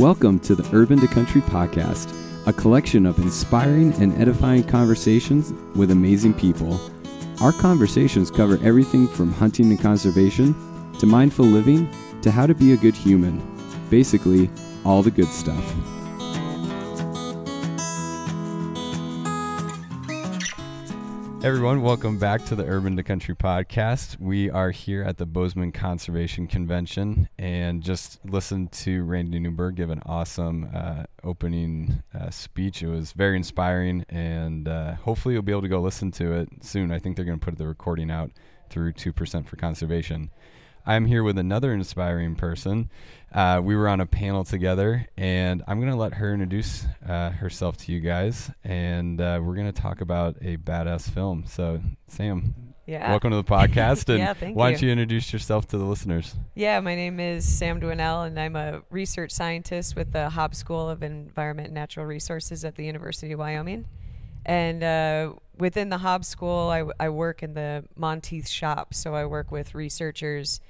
Welcome to the Urban to Country podcast, a collection of inspiring and edifying conversations with amazing people. Our conversations cover everything from hunting and conservation to mindful living to how to be a good human. Basically, all the good stuff. Everyone, welcome back to the Urban to Country podcast. We are here at the Bozeman Conservation Convention and just listened to Randy Newberg give an awesome uh, opening uh, speech. It was very inspiring, and uh, hopefully, you'll be able to go listen to it soon. I think they're going to put the recording out through 2% for Conservation. I'm here with another inspiring person. Uh, we were on a panel together, and I'm going to let her introduce uh, herself to you guys, and uh, we're going to talk about a badass film. So, Sam, yeah. welcome to the podcast. And yeah, why don't you introduce yourself to the listeners? Yeah, my name is Sam Dwinnell, and I'm a research scientist with the Haub School of Environment and Natural Resources at the University of Wyoming. And uh, within the Haub School, I, w- I work in the Monteith shop. So I work with researchers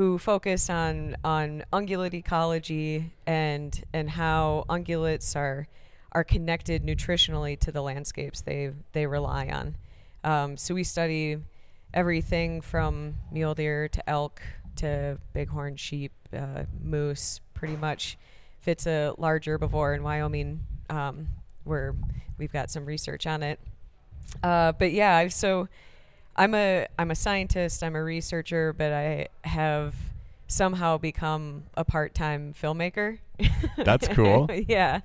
who focus on on ungulate ecology and and how ungulates are are connected nutritionally to the landscapes they they rely on. Um, so we study everything from mule deer to elk to bighorn sheep, uh, moose. Pretty much fits a large herbivore in Wyoming, um, where we've got some research on it. Uh, but yeah, so I'm a I'm a scientist. I'm a researcher, but I have somehow become a part-time filmmaker. That's cool. yeah,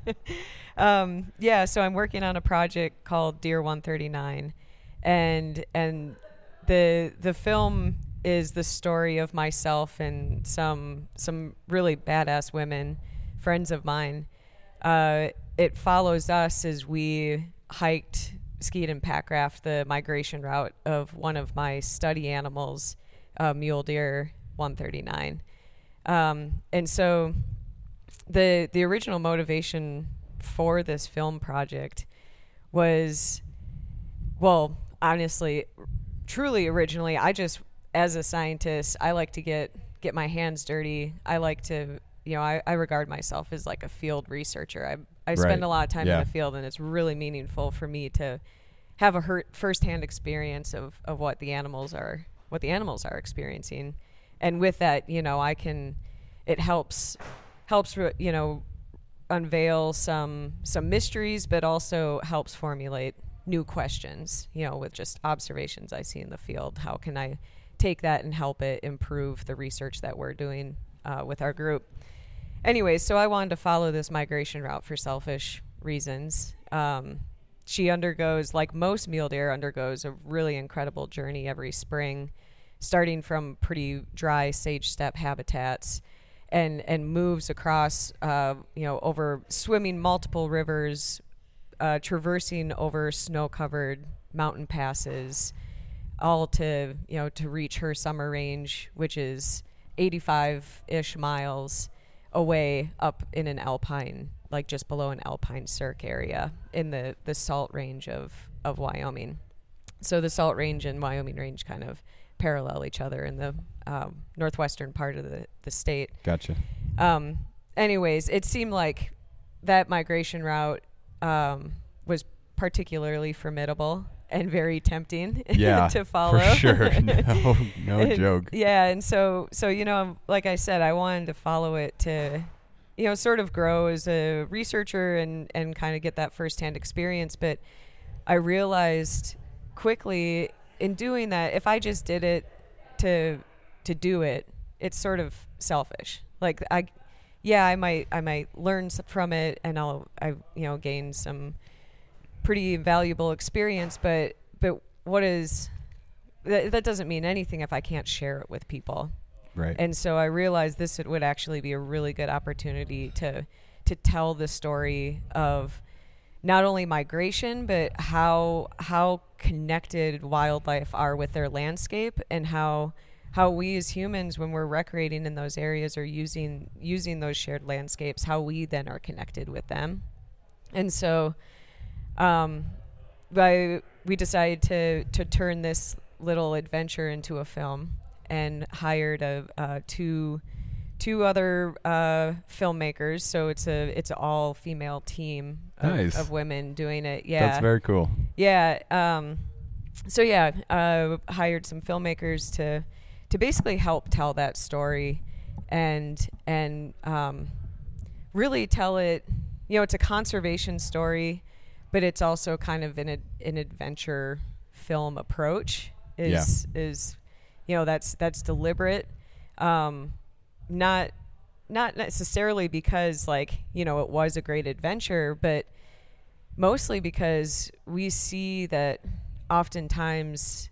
um, yeah. So I'm working on a project called Deer 139, and and the the film is the story of myself and some some really badass women, friends of mine. Uh, it follows us as we hiked skied and packraft the migration route of one of my study animals, uh, mule deer 139. Um, and so the the original motivation for this film project was well, honestly, truly originally, I just as a scientist, I like to get get my hands dirty. I like to you know, I, I regard myself as like a field researcher. I I Right. spend a lot of time Yeah. in the field, and it's really meaningful for me to have a hurt firsthand experience of, of what the animals are what the animals are experiencing, and with that, you know, I can it helps helps you know unveil some some mysteries, but also helps formulate new questions. You know, with just observations I see in the field, how can I take that and help it improve the research that we're doing uh, with our group? Anyways, so I wanted to follow this migration route for selfish reasons. Um, she undergoes, like most mule deer, undergoes a really incredible journey every spring, starting from pretty dry sage steppe habitats, and and moves across, uh, you know, over swimming multiple rivers, uh, traversing over snow-covered mountain passes, all to you know to reach her summer range, which is 85-ish miles away up in an alpine, like just below an alpine cirque area in the the salt range of of Wyoming. So the salt range and Wyoming range kind of parallel each other in the um, northwestern part of the the state. Gotcha. Um, anyways, it seemed like that migration route um, was particularly formidable and very tempting Yeah, to follow. For sure. No, no And- joke. Yeah, and so so you know, like I said, I wanted to follow it to, you know, sort of grow as a researcher and and kind of get that firsthand experience. But I realized quickly in doing that, if I just did it to to do it, it's sort of selfish. Like I, yeah, I might I might learn from it, and I'll I you know gain some pretty valuable experience. But but what is that, that doesn't mean anything if I can't share it with people. Right. And so I realized this would actually be a really good opportunity to to tell the story of not only migration but how how connected wildlife are with their landscape and how how we as humans when we're recreating in those areas or using using those shared landscapes how we then are connected with them. And so um I, we decided to to turn this little adventure into a film and hired a uh, two two other uh, filmmakers. So it's a it's an all female team of, Nice. of women doing it. Yeah, That's very cool. yeah. Um, so yeah, uh, hired some filmmakers to to basically help tell that story, and and um, really tell it. You know, it's a conservation story, but it's also kind of an ad- an adventure film approach. Is is you know that's that's deliberate, um, not not necessarily because like you know it was a great adventure, but mostly because we see that oftentimes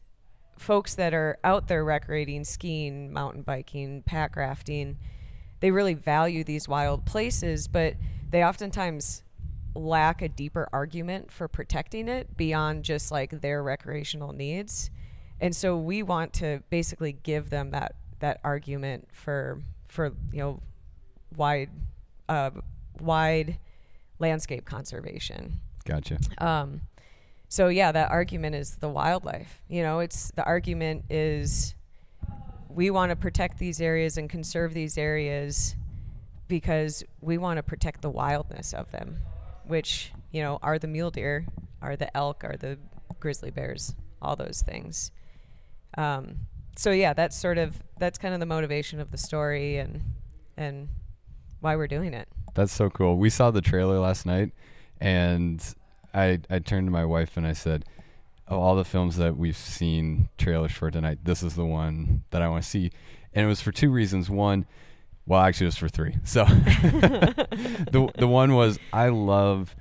folks that are out there recreating, skiing, mountain biking, pack rafting, they really value these wild places, but they oftentimes lack a deeper argument for protecting it beyond just like their recreational needs. And so we want to basically give them that that argument for for you know wide uh, wide landscape conservation. Gotcha. Um, so yeah, that argument is the wildlife. You know, it's the argument is we want to protect these areas and conserve these areas because we want to protect the wildness of them, which you know are the mule deer, are the elk, are the grizzly bears, all those things. Um, so yeah, that's sort of that's kind of the motivation of the story and and why we're doing it. That's so cool. We saw the trailer last night, and I I turned to my wife and I said, "Of all the films that we've seen trailers for tonight, this is the one that I want to see." And it was for two reasons. One, well, actually, it was for three. So the the one was I love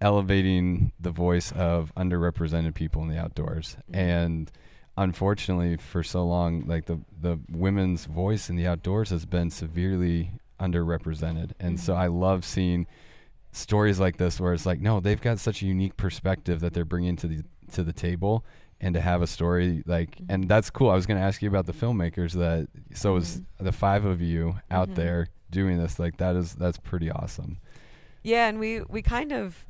elevating the voice of underrepresented people in the outdoors, mm-hmm. and unfortunately, for so long, like the the women's voice in the outdoors has been severely underrepresented, and so mm-hmm. I love seeing stories like this where it's like, no, they've got such a unique perspective that they're bringing to the to the table, and to have a story like, and that's cool. I was going to ask you about the filmmakers that. So is the five of you out Mhm. there doing this? Like that is that's pretty awesome. Yeah, and we we kind of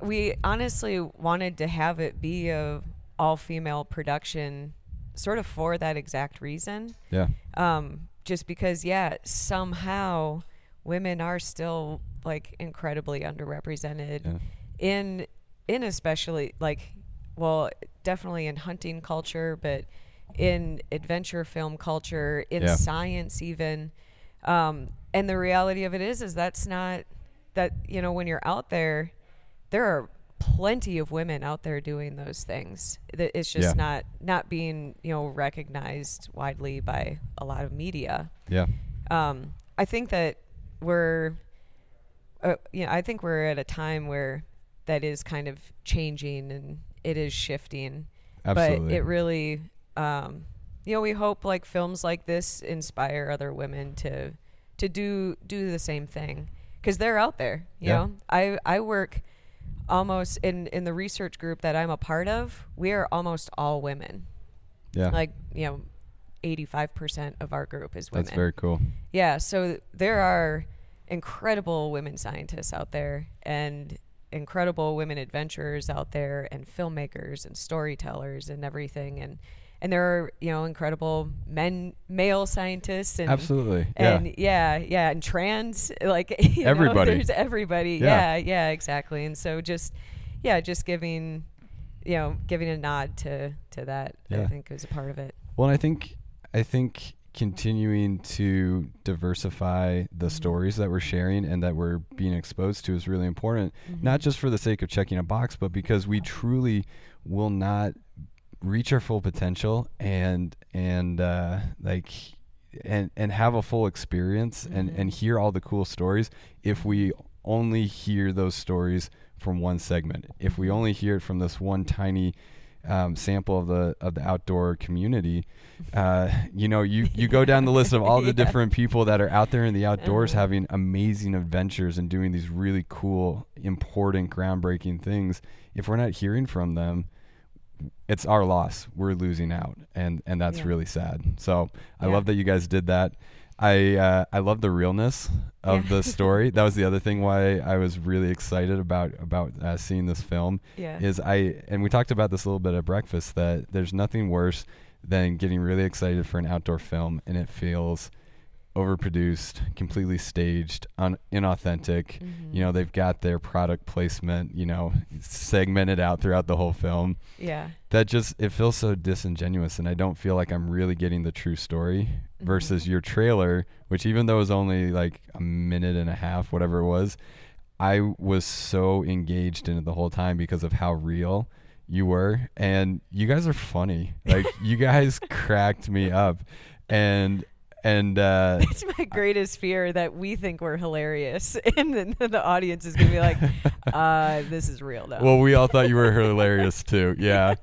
we honestly wanted to have it be a all female production sort of for that exact reason. Yeah, Um just because yeah, somehow women are still like incredibly underrepresented yeah, in in especially like well definitely in hunting culture but in adventure film culture in Yeah. science even um, and the reality of it is is that's not that you know when you're out there there are plenty of women out there doing those things it's just Yeah. not not being you know recognized widely by a lot of media yeah, um, I think that we're, uh, you know, I think we're at a time where that is kind of changing and it is shifting. absolutely. But it really, um, you know, we hope like films like this inspire other women to to do do the same thing because they're out there. You Yeah. know, I I work almost in in the research group that I'm a part of. We are almost all women. yeah, Like you know. 85% of our group is women. that's very cool. Yeah, so there are incredible women scientists out there and incredible women adventurers out there and filmmakers and storytellers and everything and and there are, you know, incredible men male scientists and Absolutely. Yeah. and yeah, yeah, and trans like you know, Everybody. there's everybody. Yeah. Yeah. yeah, exactly. And so just yeah, just giving you know, giving a nod to to that Yeah. I think is a part of it. Well, I think I think continuing to diversify the mm-hmm. stories that we're sharing and that we're being exposed to is really important. Mm-hmm. Not just for the sake of checking a box, but because we truly will not reach our full potential and and uh, like and and have a full experience and mm-hmm. and hear all the cool stories if we only hear those stories from one segment. If we only hear it from this one tiny um, sample of the of the outdoor community, uh, you know, you you go down the list of all the Yeah. different people that are out there in the outdoors Uh-huh. having amazing adventures and doing these really cool, important, groundbreaking things. If we're not hearing from them, it's our loss. We're losing out, and and that's Yeah. really sad. So I Yeah. love that you guys did that. I uh, I love the realness of Yeah. the story. that was the other thing why I was really excited about about uh, seeing this film. Yeah. Is I and we talked about this a little bit at breakfast that there's nothing worse than getting really excited for an outdoor film and it feels overproduced, completely staged, un- inauthentic. Mhm. You know, they've got their product placement, you know, segmented out throughout the whole film. yeah. That just it feels so disingenuous and I don't feel like I'm really getting the true story Mhm. versus your trailer, which even though it was only like a minute and a half, whatever it was, I was so engaged in it the whole time because of how real you were and you guys are funny. Like you guys cracked me up. And and uh It's my greatest fear that we think we're hilarious, and then the audience is gonna be like, uh, "This is real now." well we all thought you were hilarious too. Yeah.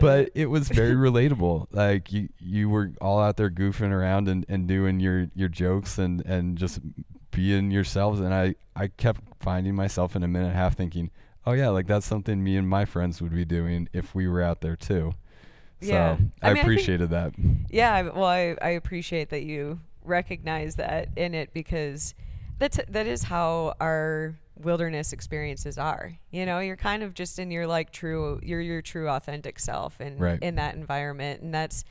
but it was very relatable. Like you, you were all out there goofing around and, and doing your, your jokes and, and just being yourselves. And I, I kept finding myself in a minute and a half thinking, oh yeah, like that's something me and my friends would be doing if we were out there too. So Yeah. I, I mean, I think- appreciated that. Yeah, well, I, I appreciate that you recognize that in it because that's that is how our wilderness experiences are. You know, you're kind of just in your like true, you're your true authentic self in Right. in that environment, and that's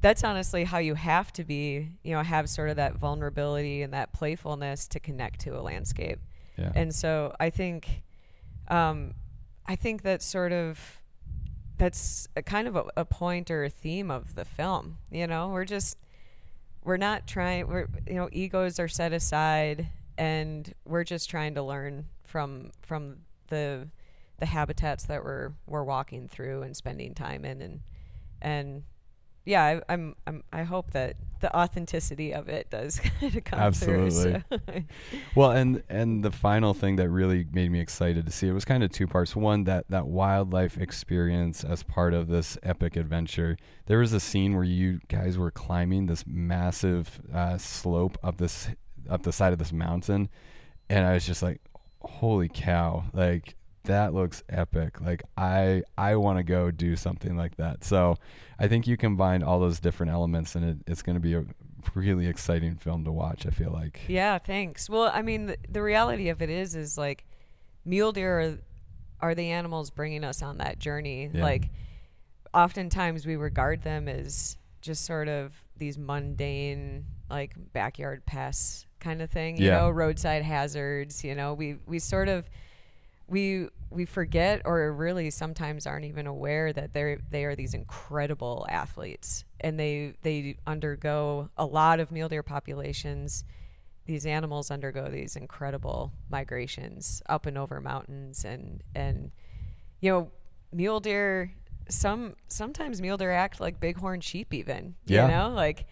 that's honestly how you have to be. You know, have sort of that vulnerability and that playfulness to connect to a landscape. Yeah. And so I think, um, I think that sort of that's kind of a, a point or a theme of the film. You know, we're just we're not trying. We're you know, egos are set aside, and we're just trying to learn from from the the habitats that we're we're walking through and spending time in, and and yeah, I, I'm I'm I hope that the authenticity of it does kind of come through. Absolutely. so. Well, and and the final thing that really made me excited to see it was kind of two parts. One, that that wildlife experience as part of this epic adventure. There was a scene where you guys were climbing this massive uh, slope up this up the side of this mountain, and I was just like, "Holy cow!" Like that looks epic. Like I I want to go do something like that. So I think you combine all those different elements, and it, it's going to be a really exciting film to watch. I feel like. Yeah, thanks. Well, I mean, the, the reality of it is, is like mule deer are, are the animals bringing us on that journey. Yeah. Like, oftentimes we regard them as just sort of these mundane, like backyard pests kind of thing. You Yeah. know, roadside hazards. You know, we we sort of we we forget or really sometimes aren't even aware that they're they are these incredible athletes. And they they undergo a lot of mule deer populations. These animals undergo these incredible migrations up and over mountains and and you know mule deer some sometimes mule deer act like bighorn sheep even Yeah. you know? Like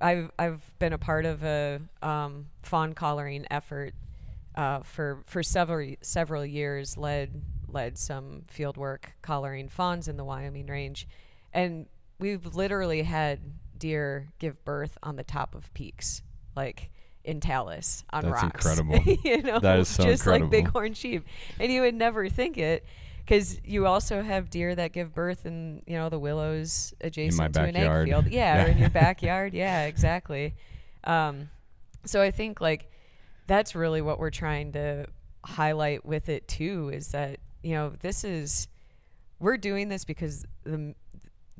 I've I've been a part of a um, fawn collaring effort uh, for for several several years. led led some field work collaring fawns in the Wyoming range, and we've literally had deer give birth on the top of peaks, like in talus on That's rocks. incredible. you know, That is so just incredible. like bighorn sheep, and you would never think it. Because you also have deer that give birth in you know the willows adjacent to an egg field, yeah, Yeah. or in your backyard, yeah, exactly. Um, so I think like that's really what we're trying to highlight with it too is that you know this is we're doing this because the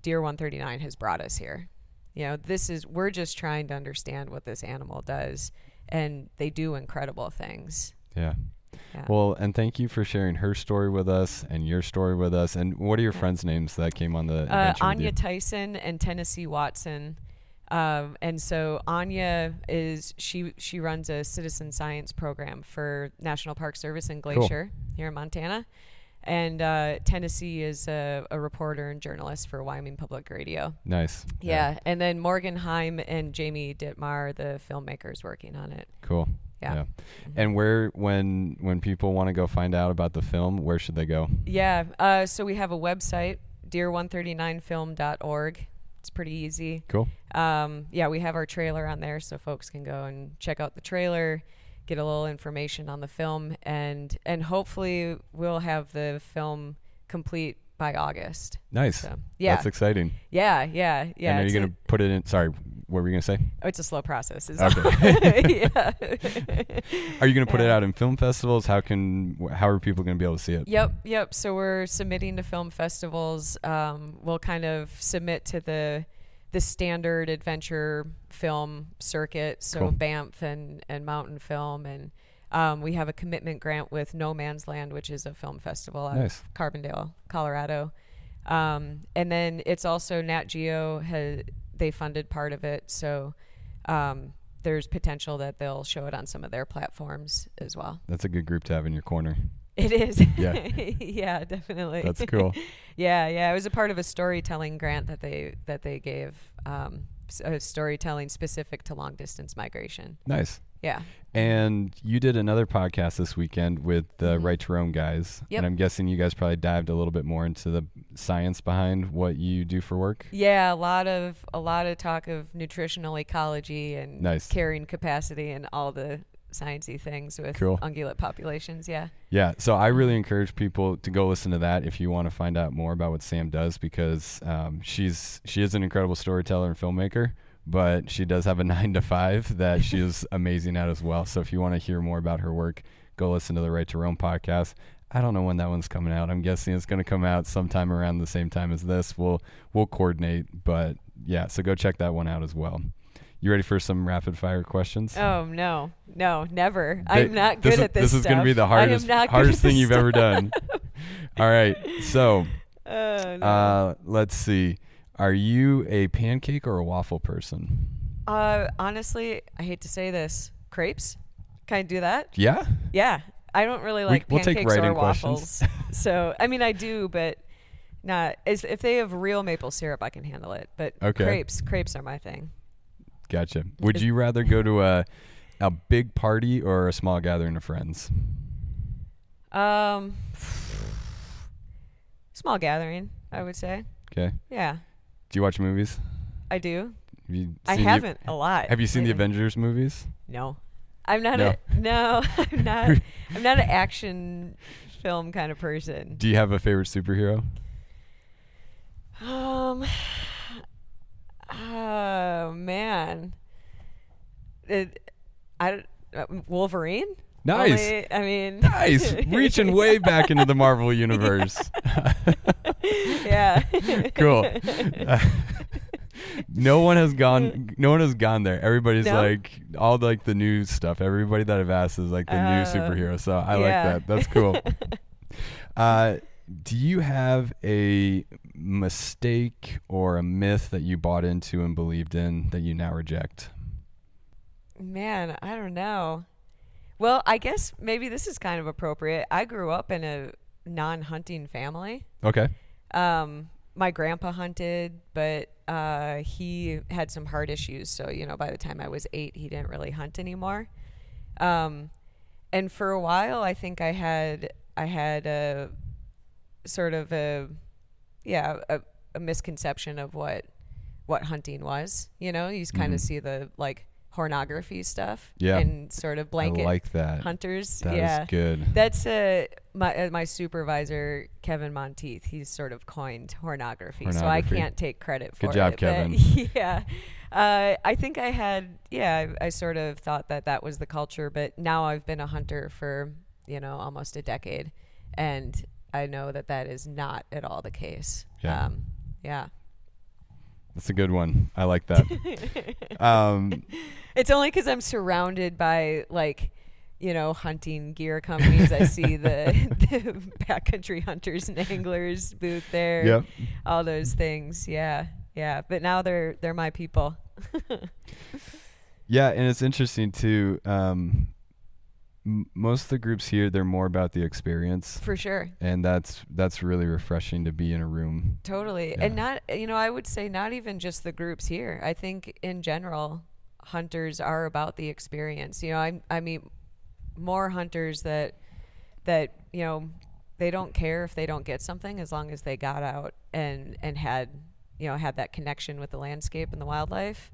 deer 139 has brought us here you know this is we're just trying to understand what this animal does and they do incredible things Yeah. yeah. Well, and thank you for sharing her story with us and your story with us. And what are your friends' names that came on the uh, Anya? Tyson and Tennessee Watson. Um, and so Anya is she she runs a citizen science program for National Park Service in Glacier here in Montana, and uh, Tennessee is a, a reporter and journalist for Wyoming Public Radio. nice. Yeah. and then Morgan Heim and Jamie Ditmar, the filmmakers working on it. Cool. Yeah. Yeah. And where when when people want to go find out about the film, where should they go? Yeah. Uh, so we have a website, deer139film.org. It's pretty easy. Cool. um, yeah, we have our trailer on there, so folks can go and check out the trailer, get a little information on the film, and and hopefully we'll have the film complete by August. Nice. So yeah, That's exciting. yeah, yeah, yeah. and are you going to put it in? Sorry, what were you going to say? oh, it's a slow process. Is Okay. yeah. Are you going to put it out in film festivals? How can how are people going to be able to see it? Yep, yep. So we're submitting to film festivals. Um, we'll kind of submit to the the standard adventure film circuit, so Cool. Banff and and Mountainfilm, and um, we have a commitment grant with No Man's Land, which is a film festival out Nice. of Carbondale, Colorado. Um, and then it's also Nat Geo has they funded part of it, so um, there's potential that they'll show it on some of their platforms as well. That's a good group to have in your corner. It is. Yeah. yeah, definitely. That's cool. yeah, yeah. It was a part of a storytelling grant that they that they gave. Um, s- uh, storytelling specific to long distance migration. Nice. Yeah. And you did another podcast this weekend with the. Right to Roam guys. Yep. And I'm guessing you guys probably dived a little bit more into the science behind what you do for work. Yeah, a lot of a lot of talk of nutritional ecology and Nice. carrying capacity and all the sciencey things with Cool. ungulate populations. Yeah. Yeah, so I really encourage people to go listen to that if you want to find out more about what Sam does because um, she's she is an incredible storyteller and filmmaker, but she does have a nine to five that she is amazing at as well. So if you want to hear more about her work, go listen to the Right to Roam podcast. I don't know when that one's coming out. I'm guessing it's going to come out sometime around the same time as this. We'll we'll coordinate, but yeah, so go check that one out as well. You ready for some rapid fire questions? Oh no, no, never. They- I'm not good is, at this. This is going to be the hardest hardest thing you've ever done. All right, so Oh, no. uh, let's see. Are you a pancake or a waffle person? Uh, honestly, I hate to say this. Crepes? Can I do that? Yeah. Yeah. I don't really like we'll pancakes write-in or waffles. so, I mean, I do, but not. As, if they have real maple syrup, I can handle it. But Okay. crepes, crepes are my thing. Gotcha. Would you rather go to a a big party or a small gathering of friends? Um, small gathering, I would say. Okay. Yeah, Do you watch movies? I do. Have you I seen the- haven't a lot. have you seen the lately. Avengers movies? No, I'm not No. a no. I'm not. I'm not an action film kind of person. Do you have a favorite superhero? Um. Oh man. It, I uh, Wolverine. Nice. Only- I mean. Nice. Reaching way back into the Marvel universe. yeah. cool. Uh, no one has gone. No one has gone there. Everybody's No? like all like the new stuff. Everybody that I've asked is like the new Uh, superhero. So I yeah. like that. That's cool. uh, do you have a mistake or a myth that you bought into and believed in that you now reject? Man, I don't know. Well, I guess maybe this is kind of appropriate. I grew up in a non-hunting family. Okay. Um, my grandpa hunted, but uh, he had some heart issues. So, you know, by the time I was eight, he didn't really hunt anymore. Um, and for a while, I think I had I had a sort of a yeah a, a misconception of what what hunting was. You know, you kind of see the like hornography stuff Yeah. and sort of blanket I like that. hunters. That yeah, good. that's uh, my uh, my supervisor Kevin Monteith. He's sort of coined hornography, so I can't take credit for it. Good job, it. Kevin. yeah, uh, I think I had yeah. I, I sort of thought that that was the culture, but now I've been a hunter for you know almost a decade, and I know that that is not at all the case. Yeah. Um, yeah. That's a good one. I like that. um, It's only because I'm surrounded by like, you know, hunting gear companies. I see the, the backcountry hunters and anglers booth there. yep. All those things. Yeah, yeah. But now they're they're my people. Yeah, and it's interesting too. Um, m- most of the groups here, they're more about the experience, For sure. and that's that's really refreshing to be in a room. Totally. And not you know, I would say not even just the groups here. I think in general, hunters are about the experience. You know, I I meet more hunters that that, you know, they don't care if they don't get something as long as they got out and and had, you know, had that connection with the landscape and the wildlife.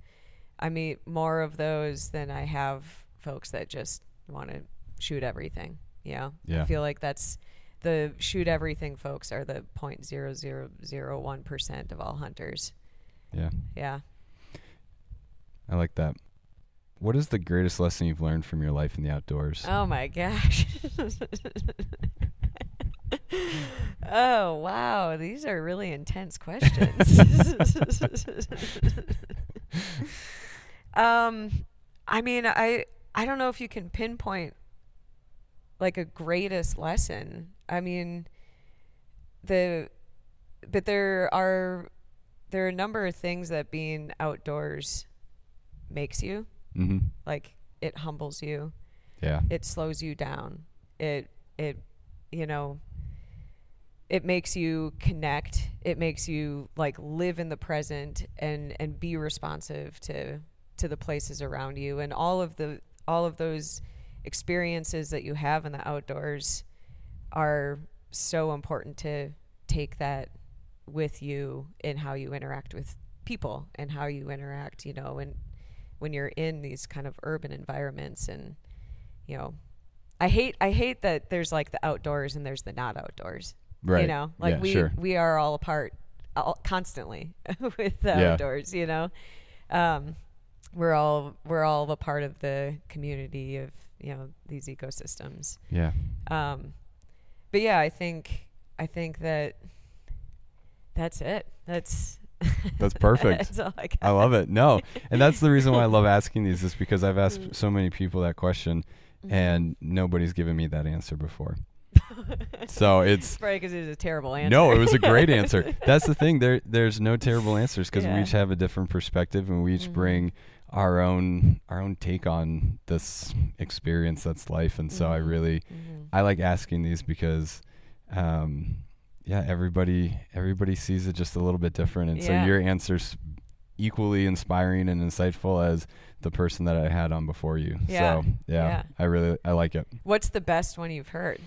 I meet more of those than I have folks that just want to shoot everything. Know, Yeah. I feel like that's the shoot everything folks are the point zero zero zero one percent of all hunters. Yeah, Yeah. I like that. What is the greatest lesson you've learned from your life in the outdoors? Oh my gosh. oh wow, these are really intense questions. um, I mean, I I don't know if you can pinpoint like a greatest lesson. I mean, the but there are there are a number of things that being outdoors makes you Mm-hmm. like it humbles you Yeah. it slows you down it it you know it makes you connect it makes you like live in the present and and be responsive to to the places around you and all of the all of those experiences that you have in the outdoors are so important to take that with you in how you interact with people and how you interact you know and when you're in these kind of urban environments and you know i hate i hate that there's like the outdoors and there's the not outdoors Right. you know like Yeah, we sure. we are all apart all, constantly with the Yeah. outdoors you know um we're all we're all a part of the community of you know these ecosystems Yeah. um but yeah i think i think that that's it that's That's perfect. that's all I. I love it. No, and that's the reason why I love asking these, is because I've asked Mm. so many people that question, Mm-hmm. and nobody's given me that answer before. so it's Probably because it was a terrible answer. no, it was a great answer. That's the thing. There, there's no terrible answers because Yeah. we each have a different perspective, and we each Mhm. bring our own our own take on this experience that's life. And so I Mhm. really Mhm. I like asking these because, um, yeah, everybody everybody sees it just a little bit different, and Yeah. so your answer's equally inspiring and insightful as the person that I had on before you. Yeah. So yeah, Yeah. I really I like it. What's the best one you've heard?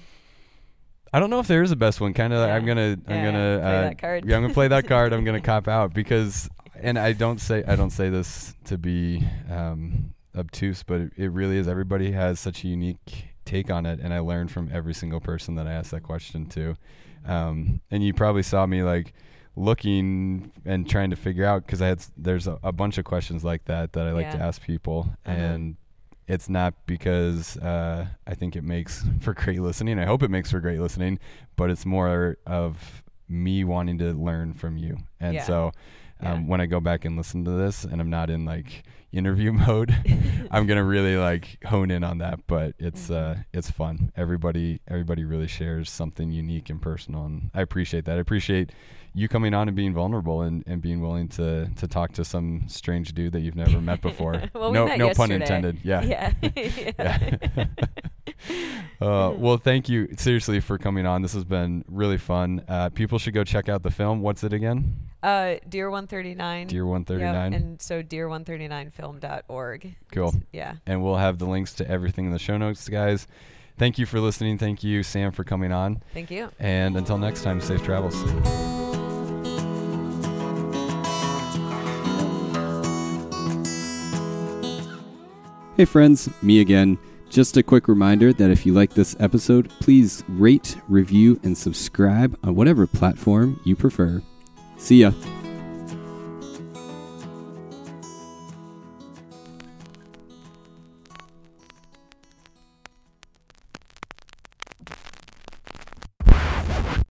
I don't know if there is a best one. Kind of, Yeah. I'm gonna I'm Yeah, gonna play uh, that card. yeah, I'm gonna play that card. I'm gonna cop out because, and I don't say I don't say this to be um, obtuse, but it, it really is. Everybody has such a unique take on it, and I learn from every single person that I ask that question to. Um, and you probably saw me like looking and trying to figure out because I had there's a, a bunch of questions like that that I like to ask people, Uh-huh. and it's not because uh, I think it makes for great listening. I hope it makes for great listening, but it's more of me wanting to learn from you. And Yeah. so um, Yeah. when I go back and listen to this, and I'm not in like interview mode, I'm gonna really like hone in on that. But it's uh, Mhm. it's fun. Everybody everybody really shares something unique and personal, and I appreciate that. I appreciate you coming on and being vulnerable and, and being willing to to talk to some strange dude that you've never met before. Well, we no met no pun intended. Yeah. Yeah. Yeah. uh, well, thank you seriously for coming on. This has been really fun. Uh, people should go check out the film. What's it again? uh, Deer 139. Deer Yep, 139. and so deer139film.org. Cool. Yeah. and we'll have the links to everything in the show notes, guys. Thank you for listening. Thank you, Sam, for coming on. Thank you. And until next time, safe travels. Hey friends, me again. Just a quick reminder that if you like this episode, please rate, review, and subscribe on whatever platform you prefer. See ya.